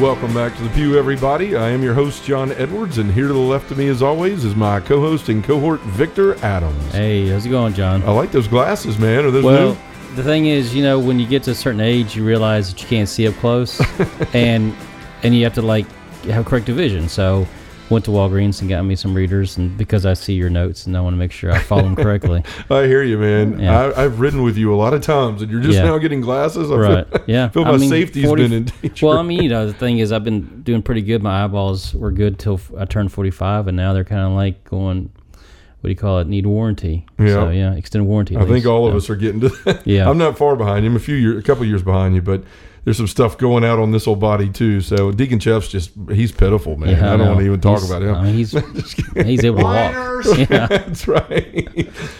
Welcome back to the Pew, everybody. I am your host, John Edwards, and here to the left of me, as always, is my co host and cohort, Victor Adams. Hey, how's it going, John? I like those glasses, man. Are those well, new? the thing is, you know, when you get to a certain age, you realize that you can't see up close, and and you have to like have corrective vision. So went to Walgreens and got me some readers, and because I see your notes and I want to make sure I follow them correctly. I hear you, man. Yeah. I, I've ridden with you a lot of times, and you're just Yeah. now getting glasses. I right? Feel, Yeah. feel I my mean, safety's 40 been in danger. Well, I mean, you know, the thing is, I've been doing pretty good. My eyeballs were good till I turned 45, and now they're kind of like going. What do you call it? Need warranty. Yeah. So yeah, extended warranty. I think least. all of us are getting to that. Yeah. I'm not far behind you. I'm a few years, a couple years behind you, but there's some stuff going out on this old body too. So Deacon Chef's just he's pitiful, man. Yeah, I don't want to even talk He's- about him. I mean, he's he's able to walk. Yeah. That's right.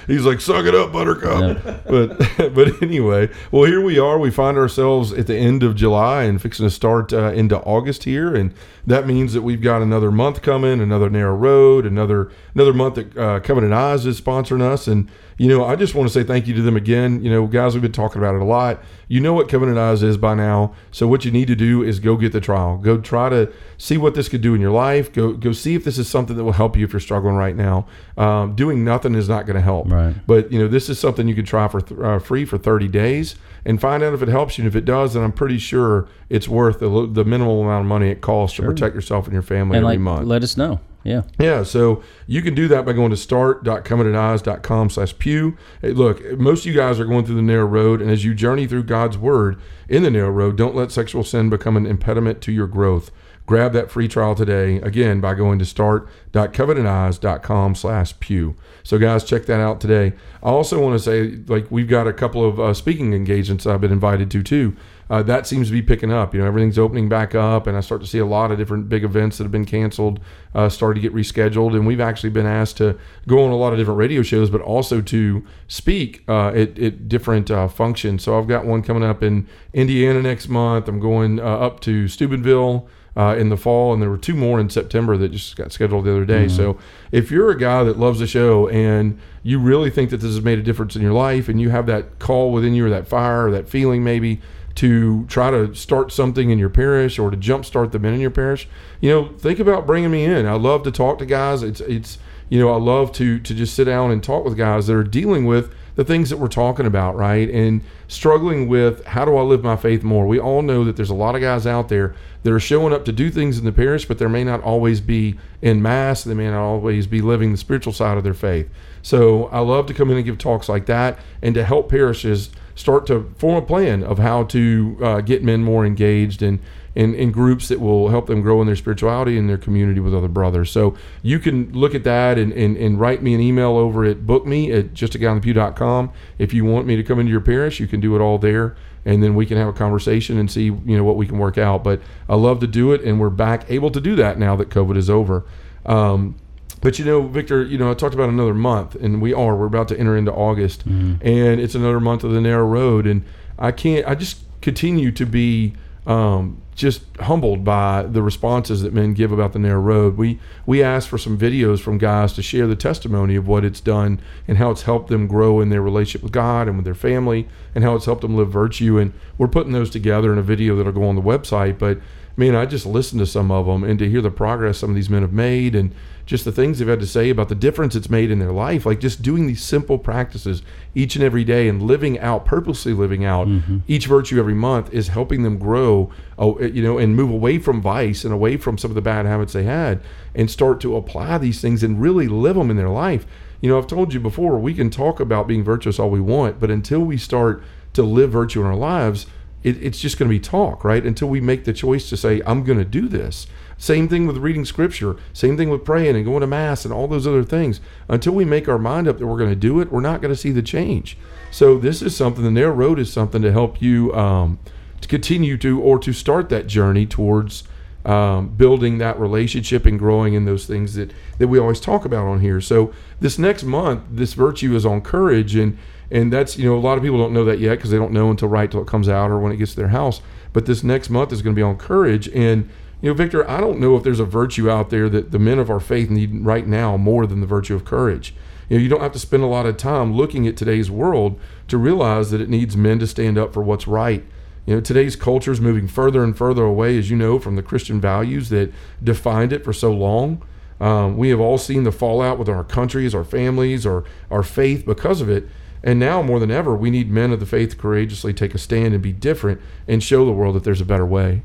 He's like, "Suck it up, Buttercup." Yeah. But but anyway, well, here we are. We find ourselves at the end of July and fixing to start uh, into August here, and that means that we've got another month coming, another narrow road, another another month that uh, Covenant Eyes is sponsoring us, and you know, I just want to say thank you to them again. You know, guys, we've been talking about it a lot. You know what Covenant Eyes is by now. So what you need to do is go get the trial. Go try to see what this could do in your life. Go go see if this is something that will help you if you're struggling right now. Um, doing nothing is not going to help. Right. But you know, this is something you could try for th- uh, free for 30 days and find out if it helps you. And if it does, then I'm pretty sure it's worth the, the minimal amount of money it costs to protect yourself and your family and every like month. let us know. Yeah. Yeah, so you can do that by going to start.covenanteyes.com slash pew. Hey, look, most of you guys are going through the narrow road, and as you journey through God's word in the narrow road, don't let sexual sin become an impediment to your growth. Grab that free trial today, again, by going to start.covenanteyes.com slash pew. So, guys, check that out today. I also want to say, like, we've got a couple of uh, speaking engagements I've been invited to, too. Uh, that seems to be picking up. You know, everything's opening back up, and I start to see a lot of different big events that have been canceled uh, start to get rescheduled. And we've actually been asked to go on a lot of different radio shows, but also to speak uh, at, at different uh, functions. So I've got one coming up in Indiana next month. I'm going uh, up to Steubenville. Uh, in the fall, and there were two more in September that just got scheduled the other day. So, if you're a guy that loves the show and you really think that this has made a difference in your life, and you have that call within you, or that fire, or that feeling maybe to try to start something in your parish or to jumpstart the men in your parish, you know, think about bringing me in. I love to talk to guys. It's it's you know, I love to to just sit down and talk with guys that are dealing with the things that we're talking about, right? And struggling with how do I live my faith more? We all know that there's a lot of guys out there that are showing up to do things in the parish, but there may not always be in mass. They may not always be living the spiritual side of their faith. So I love to come in and give talks like that and to help parishes start to form a plan of how to uh, get men more engaged and in, in groups that will help them grow in their spirituality and their community with other brothers. So you can look at that and, and, and write me an email over at bookme at justaguyonthepew.com. If you want me to come into your parish, you can do it all there. And then we can have a conversation and see, you know, what we can work out. But I love to do it, and we're back able to do that now that COVID is over. Um, but you know, Victor, you know, I talked about another month, and we are. We're about to enter into August, and it's another month of the narrow road. And I can't. I just continue to be um, just humbled by the responses that men give about the narrow road. We we asked for some videos from guys to share the testimony of what it's done and how it's helped them grow in their relationship with God and with their family, and how it's helped them live virtue. And we're putting those together in a video that'll go on the website. But man, I just listened to some of them and to hear the progress some of these men have made and just the things they've had to say about the difference it's made in their life. Like just doing these simple practices each and every day and living out, purposely living out mm-hmm. each virtue every month is helping them grow, oh, eh, you know, and move away from vice and away from some of the bad habits they had and start to apply these things and really live them in their life. You know, I've told you before, we can talk about being virtuous all we want, but until we start to live virtue in our lives, it, it's just going to be talk, right? Until we make the choice to say, I'm going to do this. Same thing with reading scripture. Same thing with praying and going to mass and all those other things. Until we make our mind up that we're going to do it, we're not going to see the change. So this is something. The narrow road is something to help you um, to continue to or to start that journey towards um, building that relationship and growing in those things that, that we always talk about on here. So this next month, this virtue is on courage, and and that's you know a lot of people don't know that yet because they don't know until right till it comes out or when it gets to their house. But this next month is going to be on courage, and you know, Victor, I don't know if there's a virtue out there that the men of our faith need right now more than the virtue of courage. You know, you don't have to spend a lot of time looking at today's world to realize that it needs men to stand up for what's right you know, today's culture is moving further and further away, as you know, from the Christian values that defined it for so long. Um, we have all seen the fallout with our countries, our families, or our faith because of it. And now more than ever, we need men of the faith to courageously take a stand and be different and show the world that there's a better way.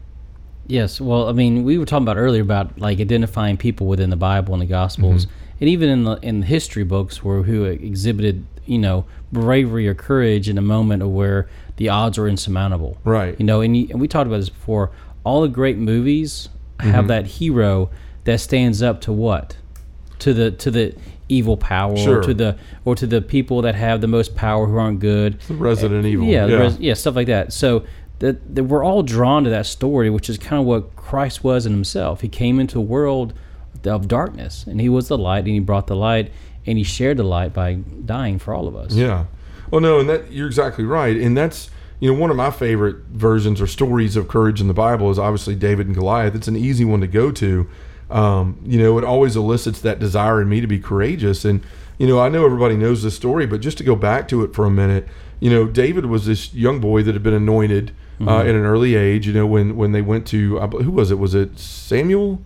Yes, well, I mean, we were talking about earlier about like identifying people within the Bible and the Gospels, mm-hmm. and even in the in the history books where who exhibited you know bravery or courage in a moment of where the odds are insurmountable. Right. You know, and, you, and we talked about this before. All the great movies have mm-hmm. that hero that stands up to what? To the to the evil power sure. or to the or to the people that have the most power who aren't good. The Resident Evil. Yeah, yeah. Res, yeah, stuff like that. So that, that we're all drawn to that story, which is kind of what Christ was in himself. He came into a world of darkness and he was the light and he brought the light and he shared the light by dying for all of us. Yeah. Well, no, and that you're exactly right, and that's you know one of my favorite versions or stories of courage in the Bible is obviously David and Goliath. It's an easy one to go to. Um, you know, it always elicits that desire in me to be courageous, and you know, I know everybody knows this story, but just to go back to it for a minute, you know, David was this young boy that had been anointed uh, mm-hmm. uh, at an early age. You know, when when they went to who was it? Was it Samuel?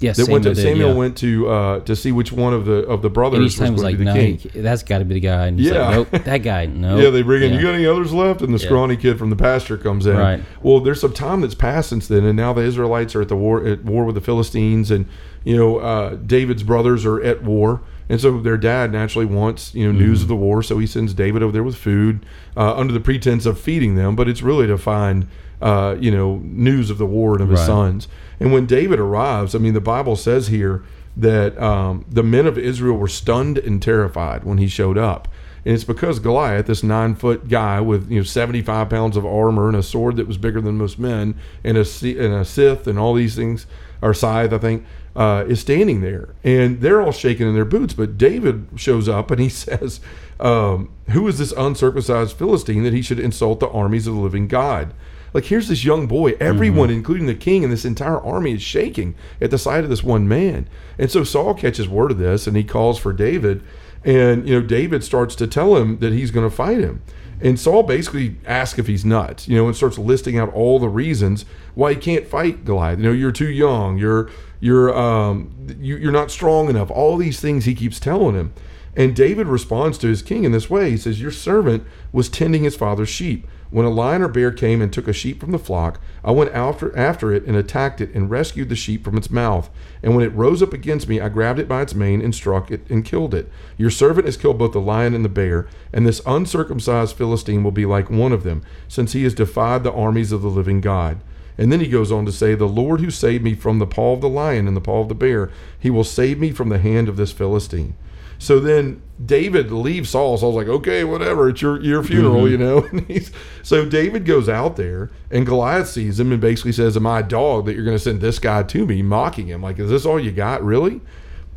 Yes, that Samuel went to, did, Samuel yeah. went to uh, to see which one of the of the brothers was going was like, to be the no, king. he- that's got to be the guy. And Yeah. like, nope, that guy, no. Yeah, they bring in. Yeah. You got any others left? And the Yeah. scrawny kid from the pasture comes in. Right. Well, there's some time that's passed since then, and now the Israelites are at the war at war with the Philistines, and you know uh, David's brothers are at war, and so their dad naturally wants you know Mm-hmm. news of the war, so he sends David over there with food uh, under the pretense of feeding them, but it's really to find uh, you know news of the war and of his Right. sons. And when David arrives, I mean the Bible says here that um, the men of Israel were stunned and terrified when he showed up. And it's because Goliath, this nine foot guy with you know seventy five pounds of armor and a sword that was bigger than most men, and a and a scythe and all these things, or scythe, I think, uh, is standing there, and they're all shaking in their boots. But David shows up and he says, um, "Who is this uncircumcised Philistine that he should insult the armies of the living God?" Like here's this young boy. Everyone, including the king and this entire army, is shaking at the sight of this one man. And so Saul catches word of this, and he calls for David. And you know, David starts to tell him that he's going to fight him. And Saul basically asks if he's nuts, you know, and starts listing out all the reasons why he can't fight Goliath. You know, you're too young. You're you're um you, you're not strong enough. All these things he keeps telling him. And David responds to his king in this way. He says, "Your servant was tending his father's sheep." When a lion or bear came and took a sheep from the flock, I went after, after it and attacked it and rescued the sheep from its mouth. And when it rose up against me, I grabbed it by its mane and struck it and killed it. Your servant has killed both the lion and the bear, and this uncircumcised Philistine will be like one of them, since he has defied the armies of the living God. And then he goes on to say, The Lord who saved me from the paw of the lion and the paw of the bear, he will save me from the hand of this Philistine. So then David leaves Saul. Saul's like, okay, whatever. It's your your funeral, you know. And he's, so David goes out there, and Goliath sees him and basically says, "Am I a dog that you're going to send this guy to me?" Mocking him, like, "Is this all you got, really?"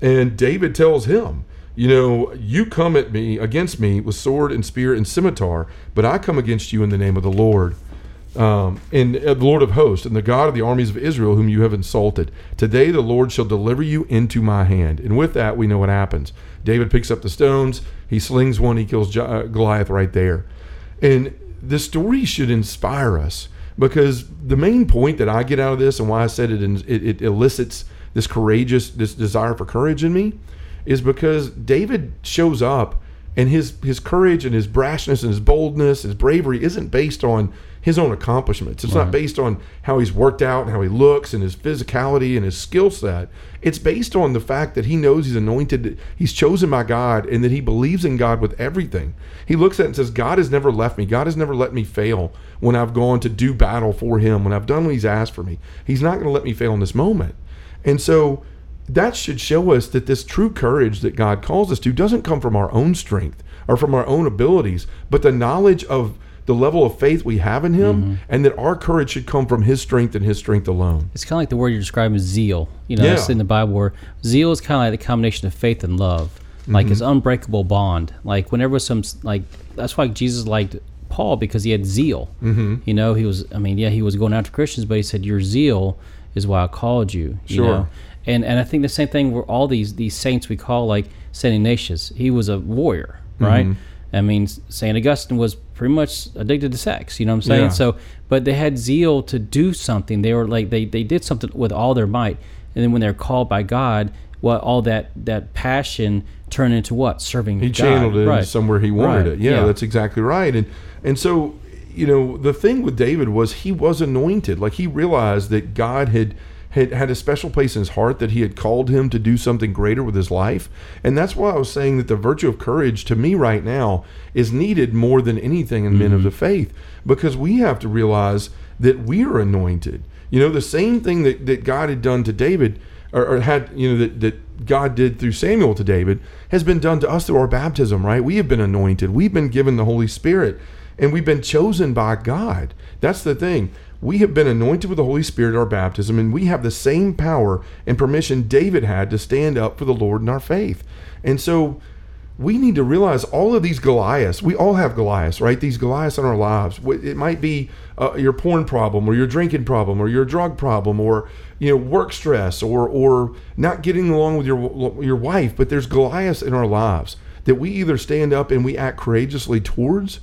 And David tells him, "You know, you come at me against me with sword and spear and scimitar, but I come against you in the name of the Lord." um, and uh, the Lord of hosts, and the God of the armies of Israel, whom you have insulted. Today the Lord shall deliver you into my hand. And with that, we know what happens. David picks up the stones, he slings one, he kills uh, Goliath right there. And the story should inspire us because the main point that I get out of this, and why I said it, it, it elicits this courageous, this desire for courage in me, is because David shows up and his his courage and his brashness and his boldness, his bravery isn't based on his own accomplishments. It's not based on how he's worked out and how he looks and his physicality and his skill set. It's based on the fact that he knows he's anointed, he's chosen by God, and that he believes in God with everything. He looks at it and says, God has never left me. God has never let me fail when I've gone to do battle for him, when I've done what he's asked for me. He's not going to let me fail in this moment. And so that should show us that this true courage that God calls us to doesn't come from our own strength or from our own abilities, but the knowledge of the level of faith we have in Him, and that our courage should come from His strength and His strength alone. It's kind of like the word you're describing is zeal. You know, Yeah. it's in the Bible where zeal is kind of like the combination of faith and love. Like Mm-hmm. it's unbreakable bond. Like whenever some like that's why Jesus liked Paul because he had zeal. Mm-hmm. You know, he was. I mean, yeah, he was going after Christians, but he said, "Your zeal is why I called you." You Sure. know? And and I think the same thing where all these these saints we call like Saint Ignatius. He was a warrior, right? Mm-hmm. I mean, Saint Augustine was pretty much addicted to sex. You know what I'm saying? Yeah. So, but they had zeal to do something. They were like they they did something with all their might. And then when they're called by God, what all that that passion turned into what serving. He God. channeled it right. somewhere he wanted Right. it. Yeah, that's exactly right. And and so you know the thing with David was he was anointed. Like he realized that God had. Had, had a special place in his heart that he had called him to do something greater with his life. And that's why I was saying that the virtue of courage to me right now is needed more than anything in men of mm-hmm. the faith because we have to realize that we are anointed. You know, the same thing that, that God had done to David or, or had you know that, that God did through Samuel to David has been done to us through our baptism, right? We have been anointed. We've been given the Holy Spirit and we've been chosen by God. That's the thing. We have been anointed with the Holy Spirit at our baptism, and we have the same power and permission David had to stand up for the Lord in our faith. And so we need to realize all of these Goliaths, we all have Goliaths, right? These Goliaths in our lives. It might be uh, your porn problem or your drinking problem or your drug problem or, you know, work stress or, or not getting along with your, your wife. But there's Goliaths in our lives that we either stand up and we act courageously towards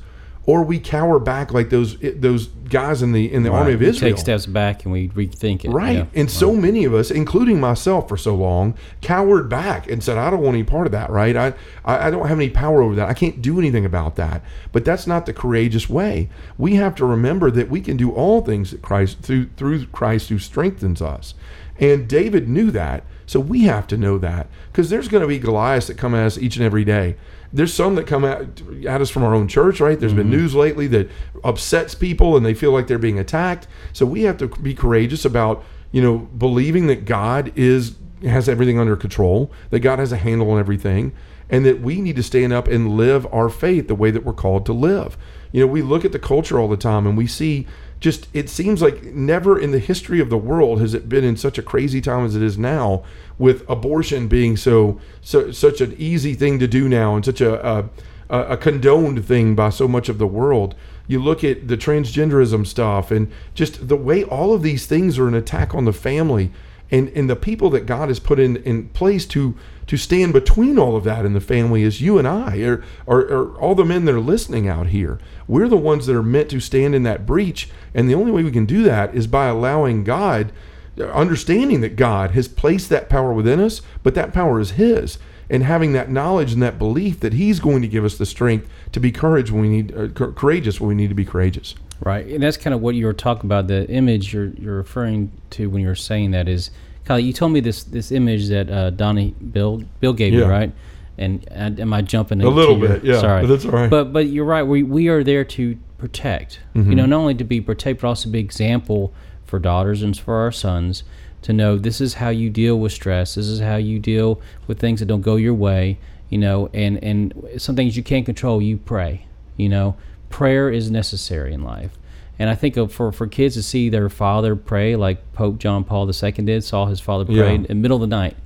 or we cower back like those those guys in the in the army of We Israel. take steps back and we rethink it. Right. yeah. And so many of us, including myself for so long, cowered back and said, I don't want any part of that, right? I, I, I don't have any power over that. I can't do anything about that. But that's not the courageous way. We have to remember that we can do all things that Christ through through Christ who strengthens us. And David knew that. So we have to know that. Because there's going to be Goliaths that come at us each and every day. There's some that come at, at us from our own church, right? There's been mm-hmm. news lately that upsets people and they feel like they're being attacked. So we have to be courageous about, you know, believing that God is has everything under control, that God has a handle on everything, and that we need to stand up and live our faith the way that we're called to live. You know, we look at the culture all the time and we see just it seems like never in the history of the world has it been in such a crazy time as it is now with abortion being so so such an easy thing to do now and such a a, a condoned thing by so much of the world. You look at the transgenderism stuff and just the way all of these things are an attack on the family and and the people that God has put in in place to to stand between all of that in the family is you and I or, or, or all the men that are listening out here. We're the ones that are meant to stand in that breach, and the only way we can do that is by allowing God, understanding that God has placed that power within us, but that power is His, and having that knowledge and that belief that He's going to give us the strength to be courage when we need uh, courageous when we need to be courageous. Right, and that's kind of what you were talking about. The image you're you're referring to when you're saying that is, Kyle. You told me this this image that uh, Donnie Bill Bill gave Yeah. you, right? And, am I jumping A little your- bit, yeah, Sorry, but that's all right. But but you're right. We we are there to protect. Mm-hmm. You know, not only to be protect, but also be example for daughters and for our sons to know this is how you deal with stress. This is how you deal with things that don't go your way. You know, and and some things you can't control, you pray. You know, prayer is necessary in life. And I think of for, for kids to see their father pray like Pope John Paul II did, saw his father pray Yeah. in the middle of the night.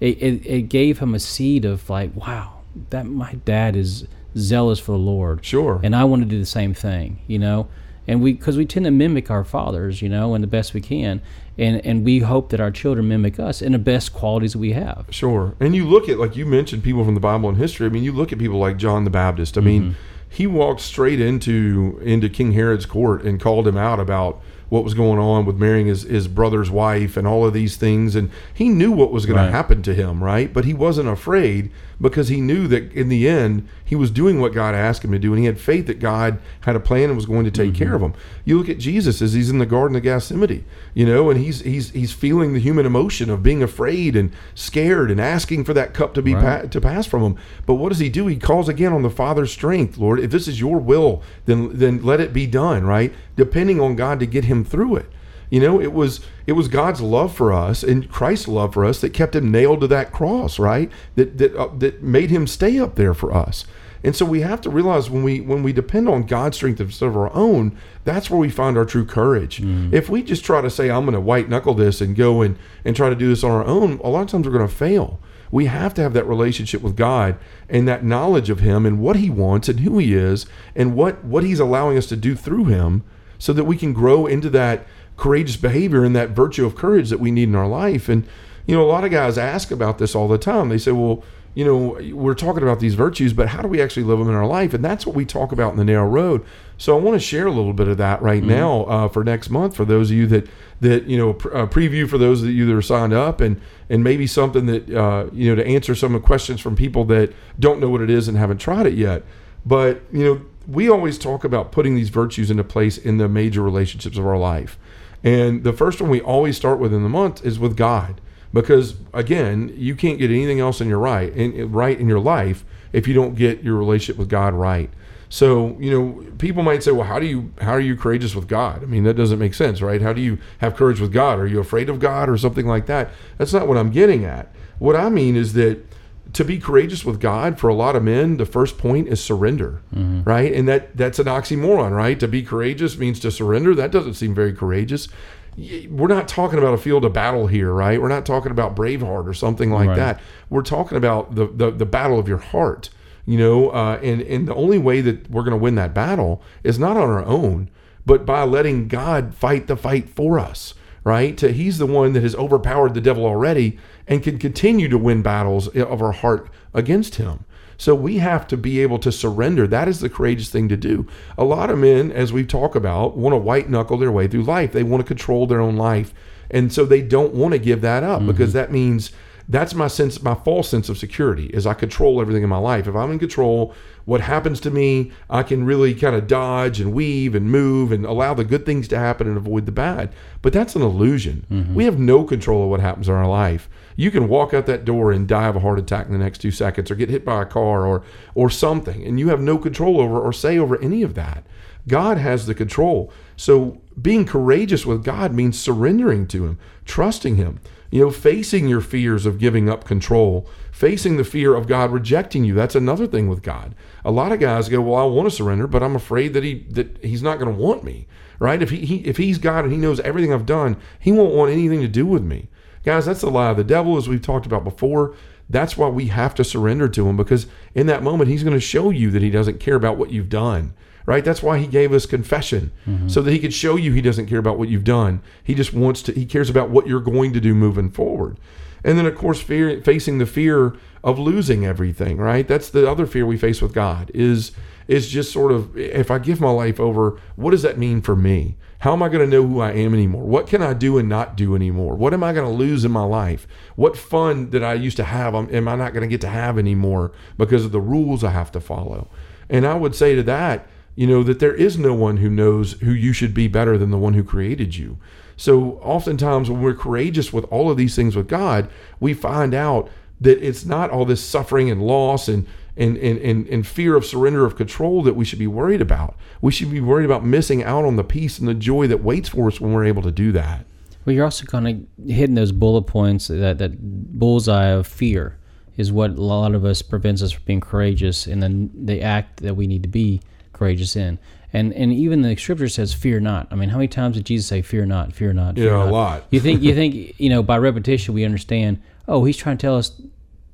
It, it, it gave him a seed of like, wow, that my dad is zealous for the Lord. Sure. And I want to do the same thing, you know? And we, because we tend to mimic our fathers, you know, and the best we can. And, and we hope that our children mimic us in the best qualities we have. Sure. And you look at, like you mentioned, people from the Bible and history. I mean, you look at people like John the Baptist. I mean, mm-hmm. He walked straight into into King Herod's court and called him out about what was going on with marrying his, his brother's wife and all of these things. And he knew what was going Right. to happen to him, right? But he wasn't afraid because he knew that in the end, he was doing what God asked him to do. And he had faith that God had a plan and was going to take care of him. You look at Jesus as he's in the Garden of Gethsemane, you know, and he's, he's, he's feeling the human emotion of being afraid and scared and asking for that cup to be Right. pa- to pass from him. But what does he do? He calls again on the Father's strength, Lord. If this is your will, then then let it be done, right? Depending on God to get him through it. You know, it was it was God's love for us and Christ's love for us that kept him nailed to that cross, right? That that uh, that made him stay up there for us. And so we have to realize when we when we depend on God's strength instead of our own, that's where we find our true courage. Mm. If we just try to say I'm going to white knuckle this and go and and try to do this on our own, a lot of times we're going to fail. We have to have that relationship with God and that knowledge of Him and what He wants and who He is and what what He's allowing us to do through Him, so that we can grow into that courageous behavior and that virtue of courage that we need in our life. And you know, a lot of guys ask about this all the time. They say, "Well." You know, we're talking about these virtues, but how do we actually live them in our life? And that's what we talk about in the narrow road. So I want to share a little bit of that right now uh, for next month for those of you that that you know pr- uh, preview for those of you that are signed up and and maybe something that uh, you know to answer some of the questions from people that don't know what it is and haven't tried it yet. But you know, we always talk about putting these virtues into place in the major relationships of our life. And the first one we always start with in the month is with God because again you can't get anything else in your right in, right in your life if you don't get your relationship with god right so you know people might say well how do you how are you courageous with god i mean that doesn't make sense right how do you have courage with god are you afraid of god or something like that that's not what i'm getting at what i mean is that to be courageous with God for a lot of men, the first point is surrender, mm-hmm. right? And that that's an oxymoron, right? To be courageous means to surrender. That doesn't seem very courageous. We're not talking about a field of battle here, right? We're not talking about Braveheart or something like Right. that. We're talking about the, the the battle of your heart, you know. Uh, and and the only way that we're going to win that battle is not on our own, but by letting God fight the fight for us right? He's the one that has overpowered the devil already and can continue to win battles of our heart against him. So we have to be able to surrender. That is the courageous thing to do. A lot of men, as we talk about, want to white knuckle their way through life. They want to control their own life. And so they don't want to give that up mm-hmm. because that means that's my sense my false sense of security is I control everything in my life. If I'm in control, what happens to me, I can really kind of dodge and weave and move and allow the good things to happen and avoid the bad. But that's an illusion. Mm-hmm. We have no control of what happens in our life. You can walk out that door and die of a heart attack in the next two seconds or get hit by a car or or something and you have no control over or say over any of that. God has the control. So being courageous with God means surrendering to him, trusting him. You know, facing your fears of giving up control, facing the fear of God rejecting you. That's another thing with God. A lot of guys go, "Well, I want to surrender, but I'm afraid that he that he's not going to want me." Right? If he, he if he's God and he knows everything I've done, he won't want anything to do with me. Guys, that's the lie of the devil as we've talked about before. That's why we have to surrender to him because in that moment he's going to show you that he doesn't care about what you've done right? That's why he gave us confession, mm-hmm. so that he could show you he doesn't care about what you've done. He just wants to. He cares about what you're going to do moving forward. And then, of course, fear, facing the fear of losing everything, right? That's the other fear we face with God. Is is just sort of if I give my life over, what does that mean for me? How am I going to know who I am anymore? What can I do and not do anymore? What am I going to lose in my life? What fun that I used to have am am I not going to get to have anymore because of the rules I have to follow? And I would say to that, you know, that there is no one who knows who you should be better than the one who created you. So oftentimes when we're courageous with all of these things with God, we find out that it's not all this suffering and loss and and, and, and, and fear of surrender of control that we should be worried about. We should be worried about missing out on the peace and the joy that waits for us when we're able to do that. Well, you're also kind of hitting those bullet points that that bullseye of fear is what a lot of us prevents us from being courageous in the the act that we need to be courageous in. And and even the scripture says, "Fear not." I mean, how many times did Jesus say, "Fear not, fear not"? Fear Yeah, a lot. You think you think you know by repetition we understand. Oh, he's trying to tell us,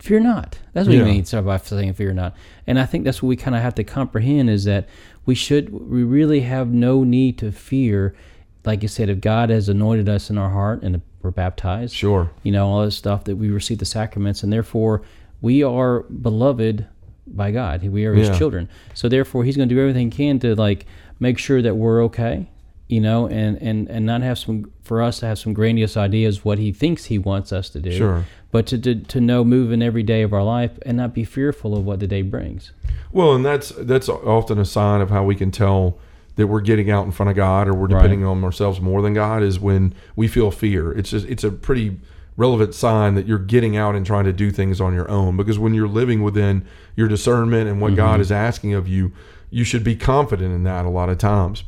"Fear not." That's what Yeah. he means by saying "fear not." And I think that's what we kind of have to comprehend is that we should we really have no need to fear. Like you said, if God has anointed us in our heart and we're baptized, Sure. you know, all this stuff that we receive the sacraments, and therefore we are beloved by God. We are His Yeah. children. So therefore, He's going to do everything He can to like make sure that we're okay, you know, and and and not have some for us to have some grandiose ideas what He thinks He wants us to do. Sure. But to, to to know moving every day of our life and not be fearful of what the day brings. Well, and that's that's often a sign of how we can tell that we're getting out in front of God or we're depending on ourselves more than God is when we feel fear. It's just it's a pretty relevant sign that you're getting out and trying to do things on your own because when you're living within your discernment and what God is asking of you, you should be confident in that a lot of times.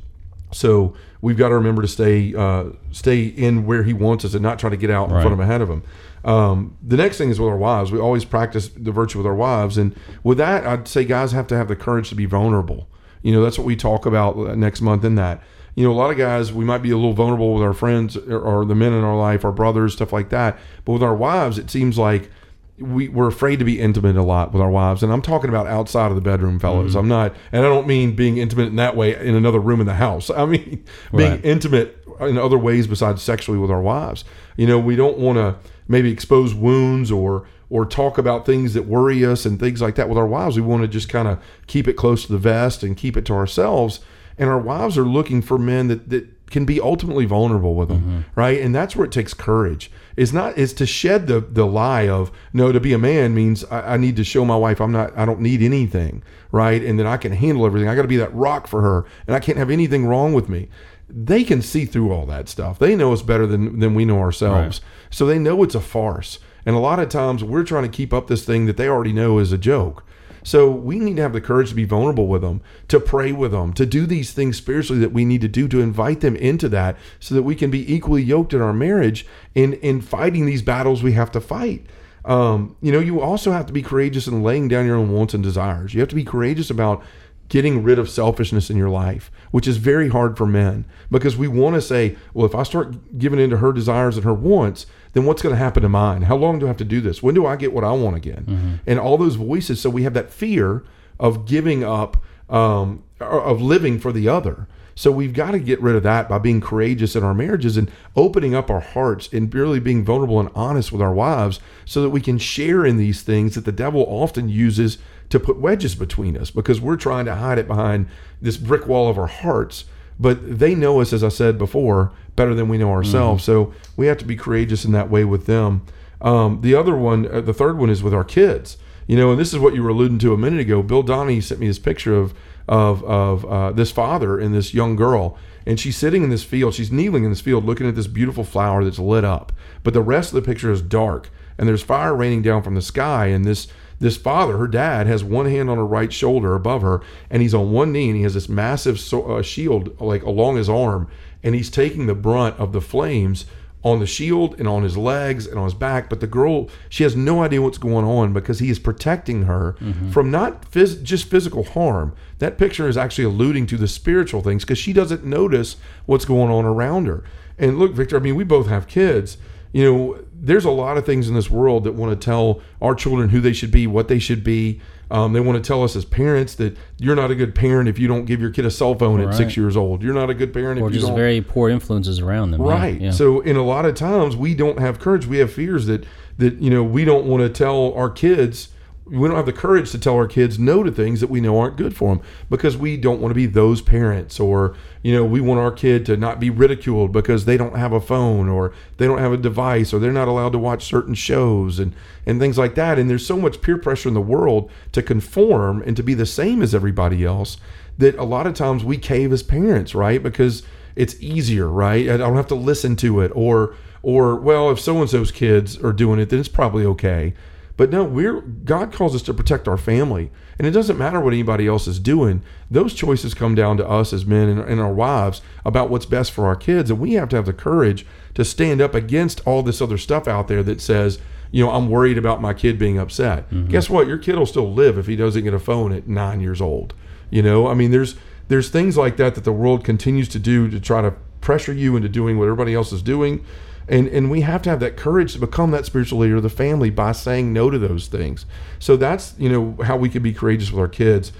So we've got to remember to stay uh, stay in where He wants us and not try to get out in Right. front of ahead of Him. Um, the next thing is with our wives. We always practice the virtue with our wives, and with that, I'd say guys have to have the courage to be vulnerable. You know, that's what we talk about uh, next month in that. You know, a lot of guys, we might be a little vulnerable with our friends or, or the men in our life, our brothers, stuff like that. But with our wives, it seems like we, we're afraid to be intimate a lot with our wives. And I'm talking about outside of the bedroom, fellas. Mm-hmm. I'm not, and I don't mean being intimate in that way in another room in the house. I mean being Right. intimate in other ways besides sexually with our wives. You know, we don't want to maybe expose wounds or or talk about things that worry us and things like that with our wives. We want to just kind of keep it close to the vest and keep it to ourselves. And our wives are looking for men that, that can be ultimately vulnerable with them, mm-hmm. right? And that's where it takes courage. Is not is to shed the the lie of no to be a man means I, I need to show my wife I'm not I don't need anything, right? And then I can handle everything. I got to be that rock for her, and I can't have anything wrong with me they can see through all that stuff. They know us better than than we know ourselves. So they know it's a farce. And a lot of times we're trying to keep up this thing that they already know is a joke. So we need to have the courage to be vulnerable with them, to pray with them, to do these things spiritually that we need to do to invite them into that so that we can be equally yoked in our marriage in in fighting these battles we have to fight. Um, you know, you also have to be courageous in laying down your own wants and desires. You have to be courageous about getting rid of selfishness in your life, which is very hard for men because we want to say, well, if I start giving in to her desires and her wants, then what's going to happen to mine? How long do I have to do this? When do I get what I want again? And all those voices. So we have that fear of giving up, um, of living for the other. So we've got to get rid of that by being courageous in our marriages and opening up our hearts and really being vulnerable and honest with our wives so that we can share in these things that the devil often uses to put wedges between us because we're trying to hide it behind this brick wall of our hearts. But they know us, as I said before, better than we know ourselves. So we have to be courageous in that way with them. Um, the other one, uh, the third one, is with our kids. You know, and this is what you were alluding to a minute ago. Bill Donnie sent me this picture of of of uh, this father and this young girl, and she's sitting in this field. She's kneeling in this field, looking at this beautiful flower that's lit up. But the rest of the picture is dark, and there's fire raining down from the sky. And this this father, her dad, has one hand on her right shoulder above her, and he's on one knee, and he has this massive so, uh, shield like along his arm, and he's taking the brunt of the flames on the shield and on his legs and on his back. But the girl, she has no idea what's going on because he is protecting her from not phys- just physical harm. That picture is actually alluding to the spiritual things because she doesn't notice what's going on around her. And look, Victor, I mean, we both have kids. You know, there's a lot of things in this world that want to tell our children who they should be, what they should be. Um, they want to tell us as parents that you're not a good parent if you don't give your kid a cell phone at six years old. You're not a good parent or if you just very poor influences around them. Right. Yeah. So in a lot of times we don't have courage. We have fears that that you know we don't want to tell our kids. We don't have the courage to tell our kids no to things that we know aren't good for them because we don't want to be those parents or you know we want our kid to not be ridiculed because they don't have a phone or they don't have a device or they're not allowed to watch certain shows and and things like that and there's so much peer pressure in the world to conform and to be the same as everybody else that a lot of times we cave as parents right because it's easier, right? I don't have to listen to it, or or well, if so and so's kids are doing it, then it's probably okay. But no, we're God calls us to protect our family, and it doesn't matter what anybody else is doing. Those choices come down to us as men and, and our wives about what's best for our kids, and we have to have the courage to stand up against all this other stuff out there that says, you know, I'm worried about my kid being upset. Mm-hmm. Guess what? Your kid will still live if he doesn't get a phone at nine years old. You know, I mean, there's there's things like that that the world continues to do to try to pressure you into doing what everybody else is doing. And, and we have to have that courage to become that spiritual leader of the family by saying no to those things. So that's you know how we can be courageous with our kids,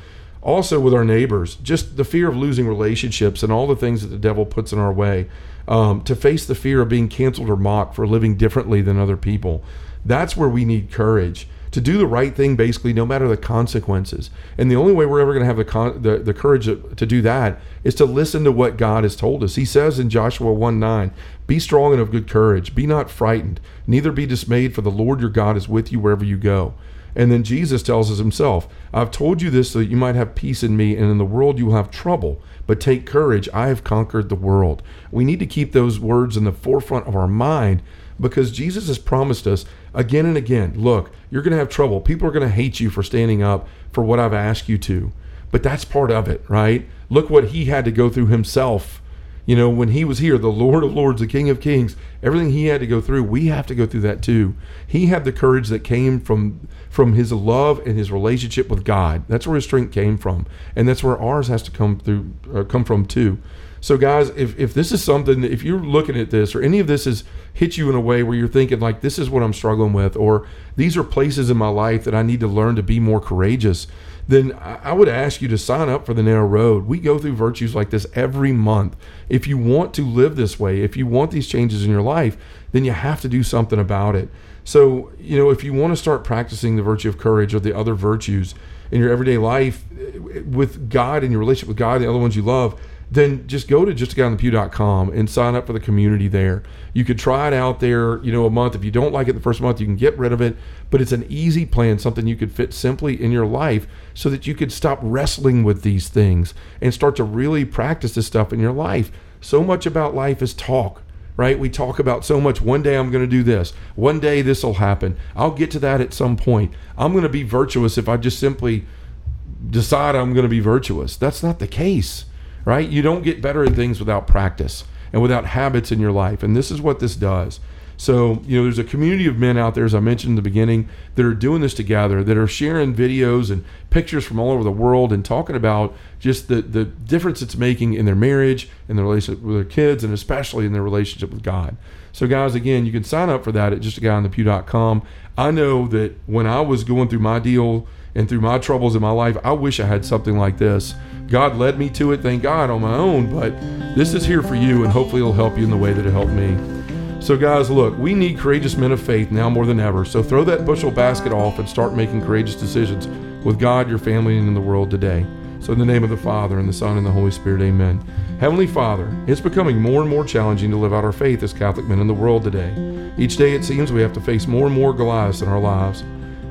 also with our neighbors. Just the fear of losing relationships and all the things that the devil puts in our way. Um, to face the fear of being canceled or mocked for living differently than other people. That's where we need courage to do the right thing, basically, no matter the consequences. And the only way we're ever going to have the, con- the the courage to, to do that is to listen to what God has told us. He says in Joshua 1 9, Be strong and of good courage, be not frightened, neither be dismayed, for the Lord your God is with you wherever you go. And then Jesus tells us himself, I've told you this so that you might have peace in me, and in the world you will have trouble. But take courage, I have conquered the world. We need to keep those words in the forefront of our mind because Jesus has promised us again and again look, you're going to have trouble. People are going to hate you for standing up for what I've asked you to. but that's part of it, right? Look what he had to go through himself. You know, when he was here, the Lord of Lords, the King of Kings, everything he had to go through, we have to go through that too. He had the courage that came from from his love and his relationship with God. That's where his strength came from, and that's where ours has to come through, uh, come from too. So, guys, if, if this is something, if you're looking at this or any of this has hit you in a way where you're thinking, like, this is what I'm struggling with, or these are places in my life that I need to learn to be more courageous, then I would ask you to sign up for the narrow road. We go through virtues like this every month. If you want to live this way, if you want these changes in your life, then you have to do something about it. So, you know, if you want to start practicing the virtue of courage or the other virtues in your everyday life eh, with God and your relationship with God and the other ones you love, then just go to justaguyonthepew.com and sign up for the community there. You could try it out there, you know, a month. If you don't like it the first month, you can get rid of it. But it's an easy plan, something you could fit simply in your life so that you could stop wrestling with these things and start to really practice this stuff in your life. So much about life is talk, right? We talk about so much. One day I'm going to do this. One day this will happen. I'll get to that at some point. I'm going to be virtuous if I just simply decide I'm going to be virtuous. That's not the case right? You don't get better at things without practice and without habits in your life. And this is what this does. So, you know, there's a community of men out there, as I mentioned in the beginning, that are doing this together, that are sharing videos and pictures from all over the world and talking about just the, the difference it's making in their marriage, in their relationship with their kids, and especially in their relationship with God. So, guys, again, you can sign up for that at justaguyonthepew.com. I know that when I was going through my deal and through my troubles in my life, I wish I had something like this God led me to it, thank God, on my own, but this is here for you, and hopefully it'll help you in the way that it helped me. So, guys, look, we need courageous men of faith now more than ever. So, throw that bushel basket off and start making courageous decisions with God, your family, and in the world today. So, in the name of the Father, and the Son, and the Holy Spirit, amen. Heavenly Father, it's becoming more and more challenging to live out our faith as Catholic men in the world today. Each day it seems we have to face more and more Goliaths in our lives.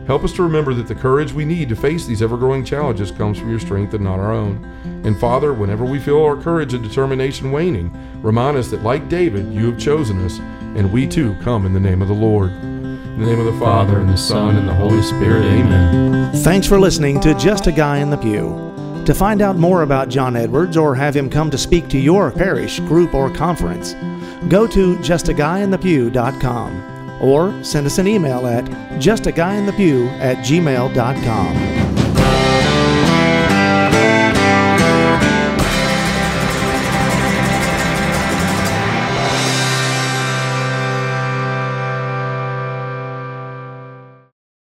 Help us to remember that the courage we need to face these ever growing challenges comes from your strength and not our own. And Father, whenever we feel our courage and determination waning, remind us that, like David, you have chosen us, and we too come in the name of the Lord. In the name of the Father, and the Son, and the Holy Spirit, amen. Thanks for listening to Just a Guy in the Pew. To find out more about John Edwards or have him come to speak to your parish, group, or conference, go to justaguyinthepew.com or send us an email at justaguyinthepew at gmail.com.